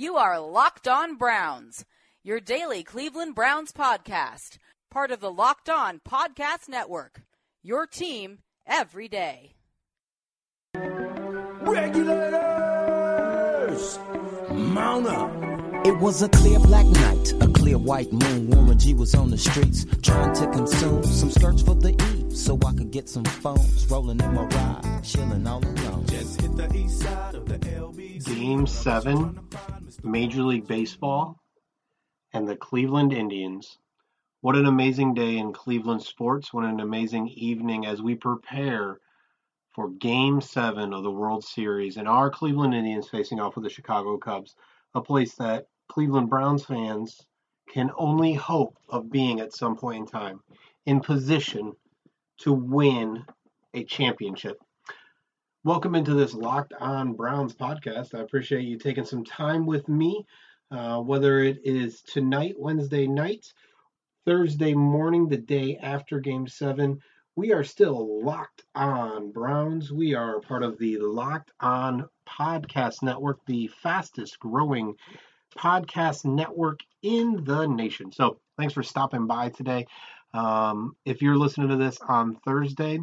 You are Locked On Browns, your daily Cleveland Browns podcast, part of the Locked On Podcast Network. Your team every day. Regulators, mount up. It was a clear black night, a clear white moon. Warren G was on the streets trying to consume some skirts for the eve so I could get some phones rolling in my ride, chilling all alone. Just hit the east side of the LBC. Game seven, Major League Baseball, and the Cleveland Indians. What an amazing day in Cleveland sports. What an amazing evening as we prepare for Game seven of the World Series and our Cleveland Indians facing off with the Chicago Cubs, a place that Cleveland Browns fans can only hope of being at some point in time in position to win a championship. Welcome into this Locked On Browns podcast. I appreciate you taking some time with me, uh, whether it is tonight, Wednesday night, Thursday morning, the day after Game 7. We are still locked on Browns. We are part of the Locked On Podcast Network, the fastest growing podcast network in the nation. So, thanks for stopping by today. Um, if you're listening to this on Thursday,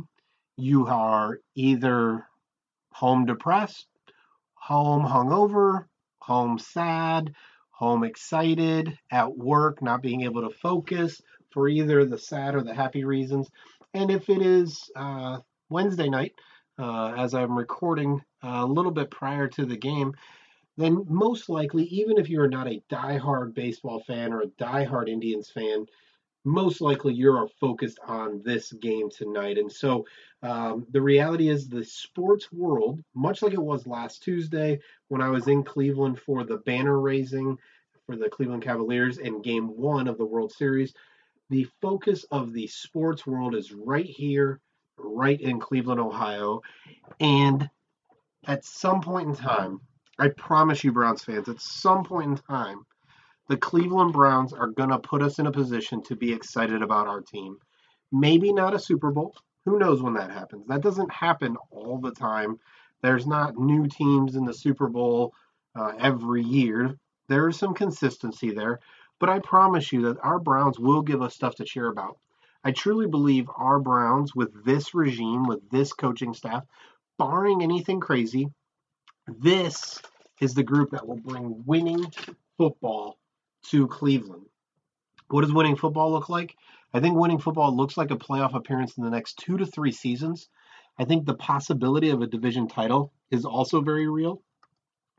you are either home depressed, home hungover, home sad, home excited, at work, not being able to focus for either the sad or the happy reasons. And if it is uh, Wednesday night, uh, as I'm recording a little bit prior to the game, then most likely, even if you're not a diehard baseball fan or a diehard Indians fan, most likely you're focused on this game tonight. And so um, the reality is the sports world, much like it was last Tuesday when I was in Cleveland for the banner raising for the Cleveland Cavaliers in game one of the World Series, the focus of the sports world is right here, right in Cleveland, Ohio. And at some point in time, I promise you, Browns fans, at some point in time, the Cleveland Browns are going to put us in a position to be excited about our team. Maybe not a Super Bowl. Who knows when that happens? That doesn't happen all the time. There's not new teams in the Super Bowl uh, every year. There is some consistency there. But I promise you that our Browns will give us stuff to cheer about. I truly believe our Browns, with this regime, with this coaching staff, barring anything crazy, this is the group that will bring winning football to Cleveland. What does winning football look like? I think winning football looks like a playoff appearance in the next two to three seasons. I think the possibility of a division title is also very real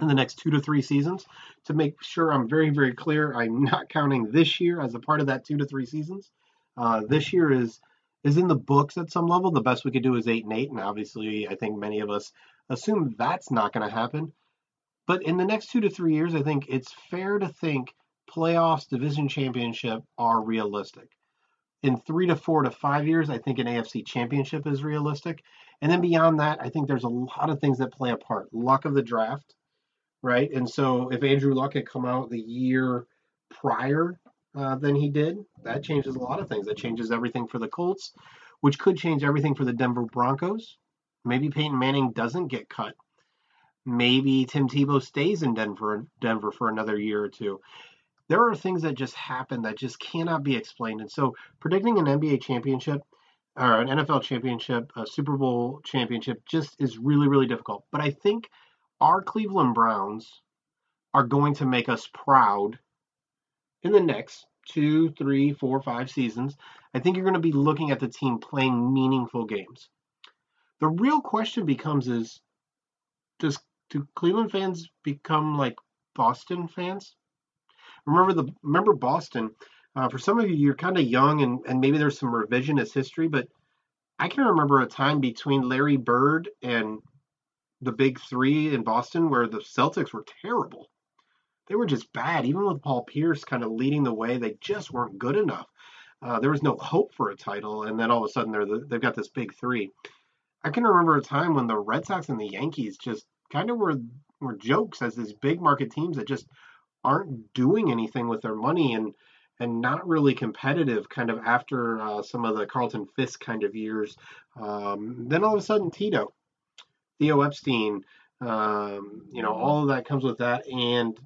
in the next two to three seasons. To make sure I'm very, very clear, I'm not counting this year as a part of that two to three seasons. Uh, this year is is in the books at some level. The best we could do is eight and eight, and obviously, I think many of us assume that's not going to happen. But in the next two to three years, I think it's fair to think playoffs, division championship are realistic. In three to four to five years, I think an AFC championship is realistic. And then beyond that, I think there's a lot of things that play a part. Luck of the draft, right? And so if Andrew Luck had come out the year prior uh, than he did, that changes a lot of things. That changes everything for the Colts, which could change everything for the Denver Broncos. Maybe Peyton Manning doesn't get cut. Maybe Tim Tebow stays in Denver, Denver for another year or two there are things that just happen that just cannot be explained. And so predicting an NBA championship or an NFL championship, a Super Bowl championship just is really, really difficult. But I think our Cleveland Browns are going to make us proud in the next two, three, four, five seasons. I think you're going to be looking at the team playing meaningful games. The real question becomes is does do Cleveland fans become like Boston fans? Remember the remember Boston. Uh, for some of you, you're kind of young, and, and maybe there's some revisionist history, but I can remember a time between Larry Bird and the Big Three in Boston where the Celtics were terrible. They were just bad. Even with Paul Pierce kind of leading the way, they just weren't good enough. Uh, there was no hope for a title, and then all of a sudden they're the, they've got this Big Three. I can remember a time when the Red Sox and the Yankees just kind of were were jokes as these big market teams that just aren't doing anything with their money and and not really competitive kind of after uh, some of the Carlton Fisk kind of years. Um, then all of a sudden, Tito, Theo Epstein, um, you know, all of that comes with that. And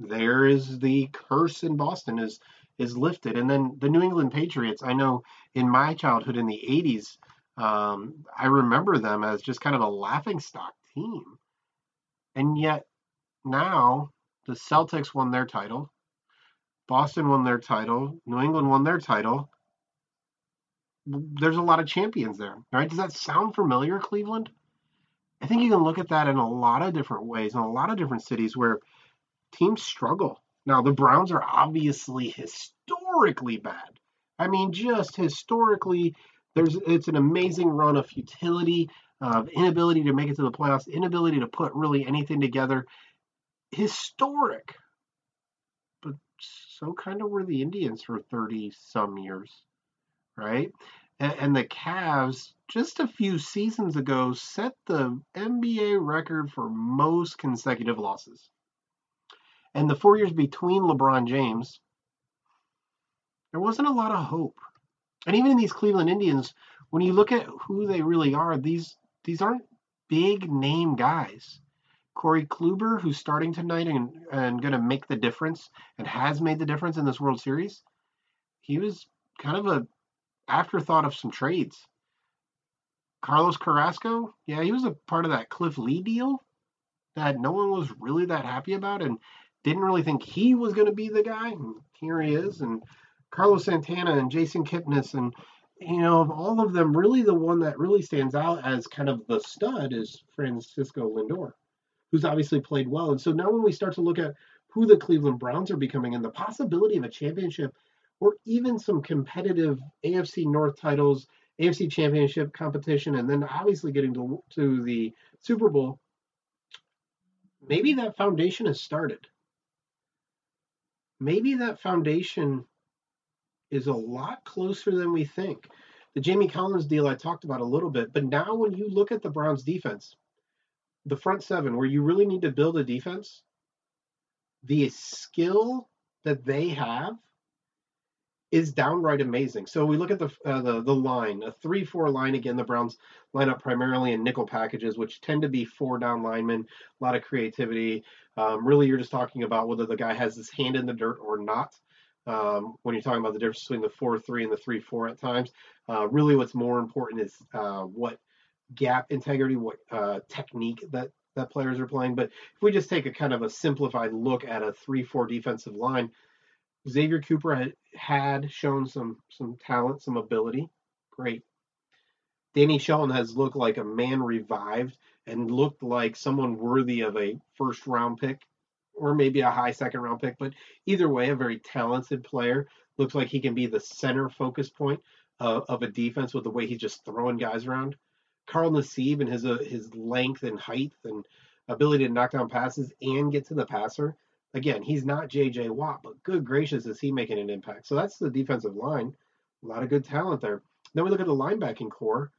there is the curse in Boston is is lifted. And then the New England Patriots, I know in my childhood in the 80s, um, I remember them as just kind of a laughing stock team. And yet now the Celtics won their title, Boston won their title, New England won their title. There's a lot of champions there, right? Does that sound familiar, Cleveland? I think you can look at that in a lot of different ways, in a lot of different cities where teams struggle. Now, the Browns are obviously historically bad. I mean, just historically, there's it's an amazing run of futility, of inability to make it to the playoffs, inability to put really anything together. Historic. But so kind of were the Indians for 30 some years, right? And, and the Cavs, just a few seasons ago, set the NBA record for most consecutive losses. And the four years between LeBron James, there wasn't a lot of hope. And even in these Cleveland Indians, when you look at who they really are, these these aren't big name guys. Corey Kluber, who's starting tonight and, and going to make the difference and has made the difference in this World Series, he was kind of a afterthought of some trades. Carlos Carrasco, yeah, he was a part of that Cliff Lee deal that no one was really that happy about and didn't really think he was going to be the guy. And here he is. And Carlos Santana and Jason Kipnis and you know, of all of them, really the one that really stands out as kind of the stud is Francisco Lindor, who's obviously played well. And so now when we start to look at who the Cleveland Browns are becoming and the possibility of a championship or even some competitive AFC North titles, AFC Championship competition, and then obviously getting to, to the Super Bowl, maybe that foundation has started. Maybe that foundation is a lot closer than we think. The Jamie Collins deal I talked about a little bit, but now when you look at the Browns defense, the front seven, where you really need to build a defense, the skill that they have is downright amazing. So we look at the uh, the the line, a three-four line again. The Browns line up primarily in nickel packages, which tend to be four down linemen. A lot of creativity. Um, really, you're just talking about whether the guy has his hand in the dirt or not um, when you're talking about the difference between the 4-3 and the 3-4 at times. Uh, really what's more important is uh, what gap integrity, what uh, technique that, that players are playing. But if we just take a kind of a simplified look at a 3-4 defensive line, Xavier Cooper had, had shown some some talent, some ability. Great. Danny Shelton has looked like a man revived and looked like someone worthy of a first round pick or maybe a high second round pick. But either way, a very talented player. Looks like he can be the center focus point uh, of a defense with the way he's just throwing guys around. Carl Nassib and his uh, his length and height and ability to knock down passes and get to the passer. Again, he's not J.J. Watt, but good gracious, is he making an impact? So that's the defensive line. A lot of good talent there. Then we look at the linebacking core.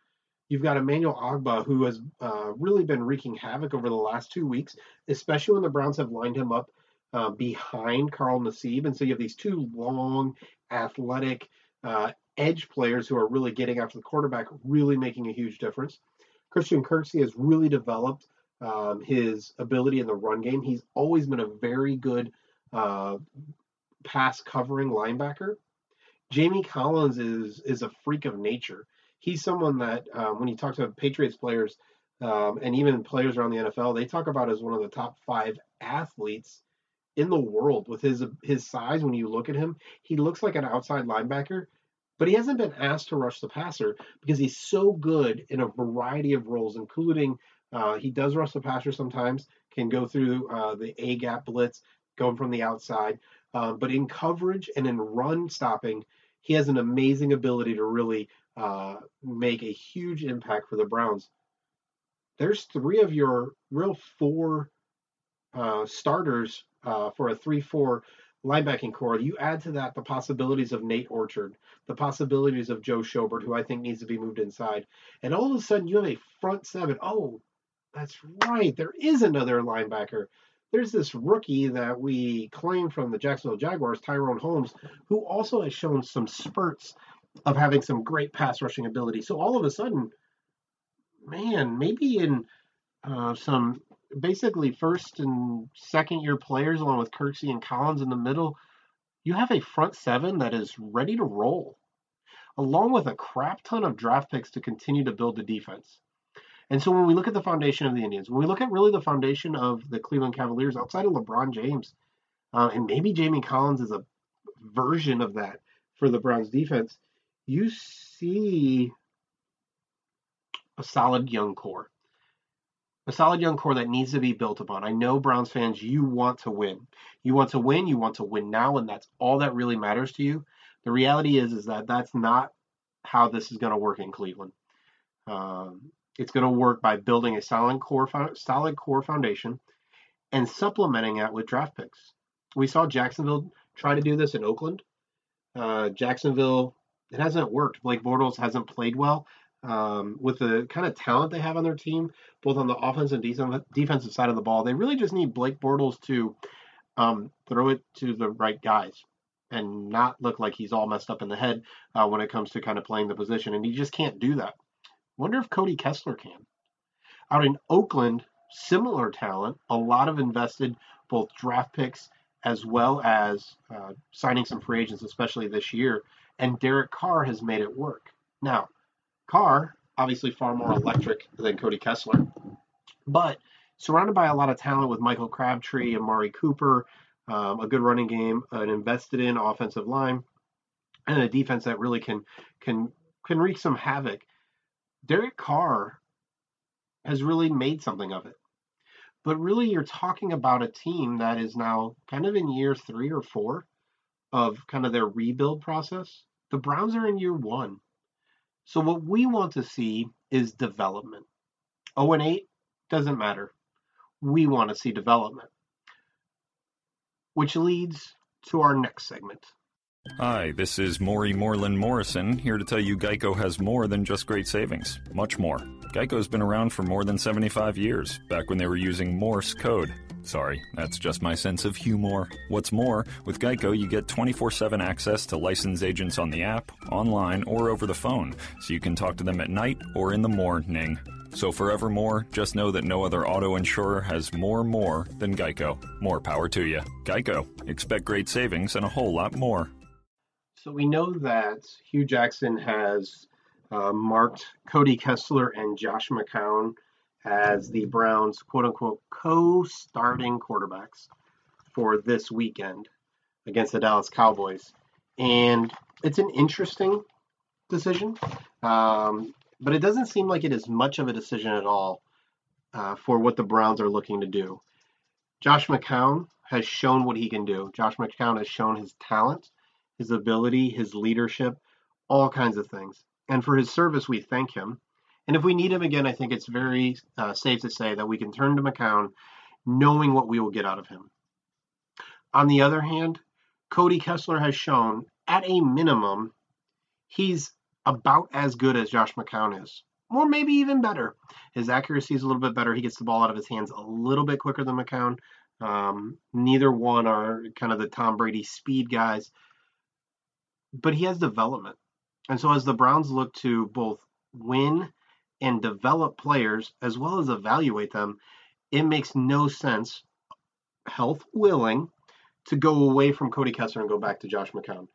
You've got Emmanuel Ogbah, who has uh, really been wreaking havoc over the last two weeks, especially when the Browns have lined him up uh, behind Carl Nassib. And so you have these two long, athletic uh, edge players who are really getting after the quarterback, really making a huge difference. Christian Kirksey has really developed um, his ability in the run game. He's always been a very good uh, pass covering linebacker. Jamie Collins is is a freak of nature he's someone that um, when you talk to Patriots players um, and even players around the NFL, they talk about as one of the top five athletes in the world with his his size. When you look at him, he looks like an outside linebacker, but he hasn't been asked to rush the passer because he's so good in a variety of roles, including uh, he does rush the passer sometimes, can go through uh, the A gap blitz, going from the outside, um, but in coverage and in run stopping, he has an amazing ability to really uh, make a huge impact for the Browns. There's three of your real four uh, starters uh, for a 3 4 linebacking core. You add to that the possibilities of Nate Orchard, the possibilities of Joe Schobert, who I think needs to be moved inside. And all of a sudden, you have a front seven. Oh, that's right. There is another linebacker. There's this rookie that we claim from the Jacksonville Jaguars, Tyrone Holmes, who also has shown some spurts of having some great pass rushing ability. So all of a sudden, man, maybe in uh, some basically first and second year players along with Kirksey and Collins in the middle, you have a front seven that is ready to roll, along with a crap ton of draft picks to continue to build the defense. And so when we look at the foundation of the Indians, when we look at really the foundation of the Cleveland Cavaliers outside of LeBron James, uh, and maybe Jamie Collins is a version of that for the Browns defense, you see a solid young core. A solid young core that needs to be built upon. I know Browns fans, you want to win. You want to win, you want to win now, and that's all that really matters to you. The reality is, is that that's not how this is going to work in Cleveland. Um, it's going to work by building a solid core, solid core foundation, and supplementing it with draft picks. We saw Jacksonville try to do this in Oakland. Uh, Jacksonville, it hasn't worked. Blake Bortles hasn't played well. Um, with the kind of talent they have on their team, both on the offensive and defensive side of the ball, they really just need Blake Bortles to um, throw it to the right guys and not look like he's all messed up in the head uh, when it comes to kind of playing the position. And he just can't do that. Wonder if Cody Kessler can. Out in Oakland, similar talent, a lot of invested both draft picks as well as uh, signing some free agents, especially this year. And Derek Carr has made it work. Now, Carr, obviously far more electric than Cody Kessler, but surrounded by a lot of talent with Michael Crabtree, Amari Cooper, um, a good running game, an invested in offensive line, and a defense that really can can can wreak some havoc. Derek Carr has really made something of it. But really, you're talking about a team that is now kind of in year three or four of kind of their rebuild process. The Browns are in year one. So, what we want to see is development. 0 and 8 doesn't matter. We want to see development. Which leads to our next segment. Hi, this is Maury Moreland Morrison, here to tell you Geico has more than just great savings. Much more. Geico's been around for more than 75 years, back when they were using Morse code. Sorry, that's just my sense of humor. What's more, with Geico, you get 24 7 access to licensed agents on the app, online, or over the phone, so you can talk to them at night or in the morning. So, forevermore, just know that no other auto insurer has more more than Geico. More power to you. Geico. Expect great savings and a whole lot more. So we know that Hue Jackson has uh, marked Cody Kessler and Josh McCown as the Browns' quote unquote co starting quarterbacks for this weekend against the Dallas Cowboys. And it's an interesting decision, um, but it doesn't seem like it is much of a decision at all uh, for what the Browns are looking to do. Josh McCown has shown what he can do. Josh McCown has shown his talent his ability, his leadership, all kinds of things. And for his service, we thank him. And if we need him again, I think it's very uh, safe to say that we can turn to McCown knowing what we will get out of him. On the other hand, Cody Kessler has shown, at a minimum, he's about as good as Josh McCown is, or maybe even better. His accuracy is a little bit better. He gets the ball out of his hands a little bit quicker than McCown. Um, neither one are kind of the Tom Brady speed guys, but he has development. And so as the Browns look to both win and develop players as well as evaluate them, it makes no sense, health willing, to go away from Cody Kessler and go back to Josh McCown.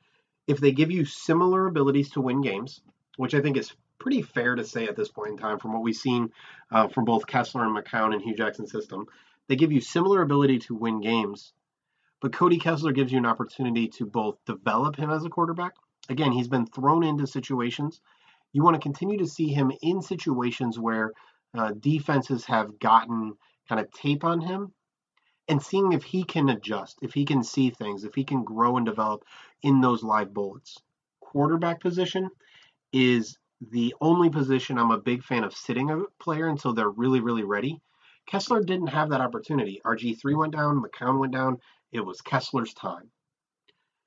If they give you similar abilities to win games, which I think is pretty fair to say at this point in time from what we've seen uh, from both Kessler and McCown and Hue Jackson's system, they give you similar ability to win games but Cody Kessler gives you an opportunity to both develop him as a quarterback. Again, he's been thrown into situations. You want to continue to see him in situations where uh, defenses have gotten kind of tape on him and seeing if he can adjust, if he can see things, if he can grow and develop in those live bullets. Quarterback position is the only position I'm a big fan of sitting a player until they're really, really ready. Kessler didn't have that opportunity. RG3 went down, McCown went down, it was Kessler's time.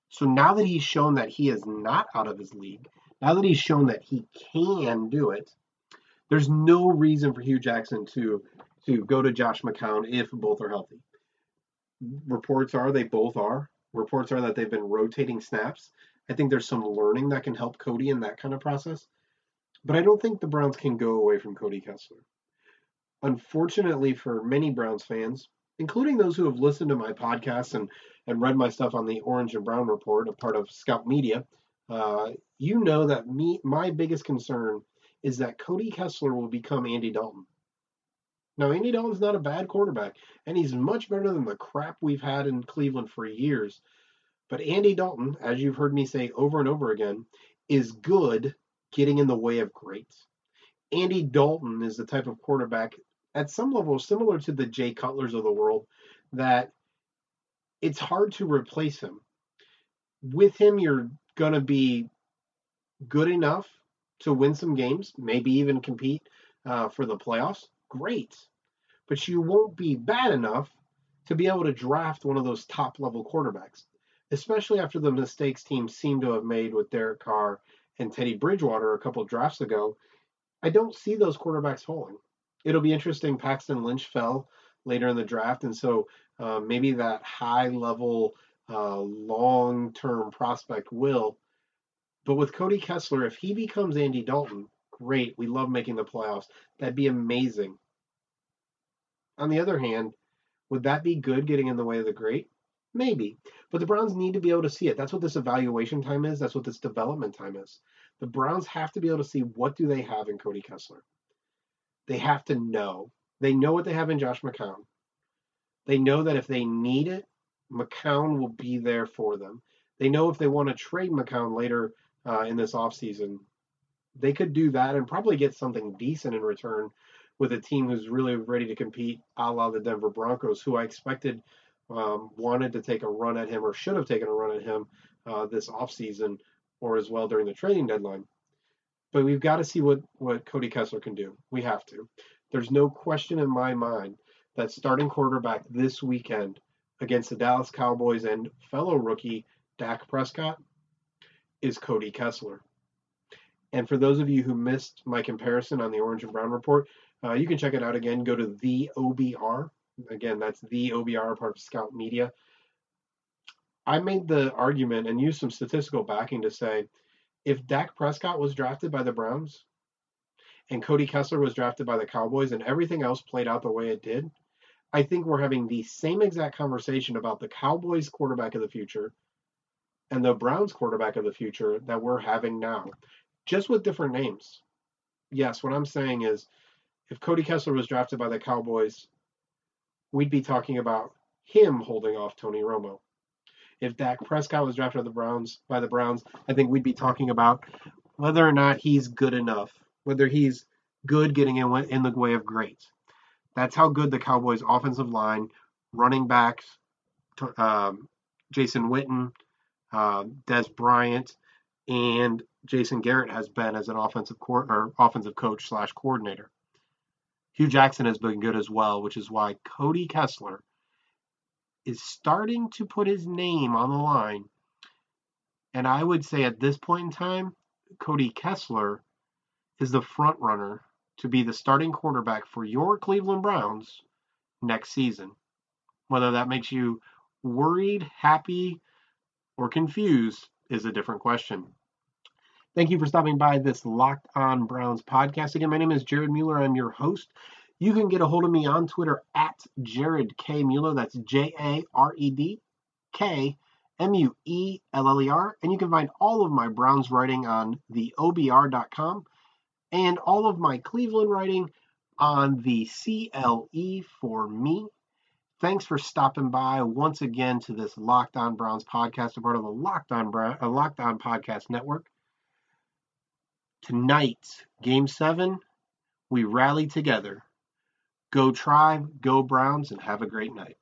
So now that he's shown that he is not out of his league, now that he's shown that he can do it, there's no reason for Hue Jackson to to go to Josh McCown if both are healthy. Reports are they both are. Reports are that they've been rotating snaps. I think there's some learning that can help Cody in that kind of process. But I don't think the Browns can go away from Cody Kessler. Unfortunately for many Browns fans, including those who have listened to my podcast and, and read my stuff on the Orange and Brown Report, a part of Scout Media, uh, you know that me my biggest concern is that Cody Kessler will become Andy Dalton. Now, Andy Dalton's not a bad quarterback, and he's much better than the crap we've had in Cleveland for years. But Andy Dalton, as you've heard me say over and over again, is good getting in the way of great. Andy Dalton is the type of quarterback at some level similar to the Jay Cutlers of the world that it's hard to replace him. With him, you're going to be good enough to win some games, maybe even compete uh, for the playoffs. Great. But you won't be bad enough to be able to draft one of those top level quarterbacks, especially after the mistakes teams seem to have made with Derek Carr and Teddy Bridgewater a couple drafts ago. I don't see those quarterbacks falling. It'll be interesting. Paxton Lynch fell later in the draft, and so uh, maybe that high level, uh, long term prospect will. But with Cody Kessler, if he becomes Andy Dalton, great. We love making the playoffs. That'd be amazing. On the other hand, would that be good getting in the way of the great? Maybe. But the Browns need to be able to see it. That's what this evaluation time is. That's what this development time is. The Browns have to be able to see what do they have in Cody Kessler. They have to know. They know what they have in Josh McCown. They know that if they need it, McCown will be there for them. They know if they want to trade McCown later uh, in this offseason, they could do that and probably get something decent in return with a team who's really ready to compete, a la the Denver Broncos, who I expected um, wanted to take a run at him or should have taken a run at him uh, this offseason or as well during the trading deadline. But we've got to see what, what Cody Kessler can do. We have to. There's no question in my mind that starting quarterback this weekend against the Dallas Cowboys and fellow rookie Dak Prescott is Cody Kessler. And for those of you who missed my comparison on the Orange and Brown report, uh, you can check it out again. Go to the OBR. Again, that's the OBR, part of Scout Media. I made the argument and used some statistical backing to say if Dak Prescott was drafted by the Browns and Cody Kessler was drafted by the Cowboys and everything else played out the way it did, I think we're having the same exact conversation about the Cowboys quarterback of the future and the Browns quarterback of the future that we're having now, just with different names. Yes, what I'm saying is if Cody Kessler was drafted by the Cowboys, we'd be talking about him holding off Tony Romo. If Dak Prescott was drafted by the Browns by the Browns, I think we'd be talking about whether or not he's good enough, whether he's good getting in, in the way of great. That's how good the Cowboys' offensive line, running backs, um, Jason Witten, uh, Dez Bryant, and Jason Garrett has been as an offensive co- or offensive coach slash coordinator. Hue Jackson has been good as well, which is why Cody Kessler is starting to put his name on the line. And I would say at this point in time, Cody Kessler is the front runner to be the starting quarterback for your Cleveland Browns next season. Whether that makes you worried, happy, or confused is a different question. Thank you for stopping by this Locked On Browns podcast. Again, my name is Jared Mueller. I'm your host. You can get a hold of me on Twitter at Jared K. Mueller. That's J A R E D K M U E L L E R. And you can find all of my Browns writing on the OBR.com and all of my Cleveland writing on the CLE for me. Thanks for stopping by once again to this Locked On Browns podcast, a part of the Locked On Brown, uh, Locked On Podcast Network. Tonight, Game Seven, we rally together Go Tribe, go Browns, and have a great night.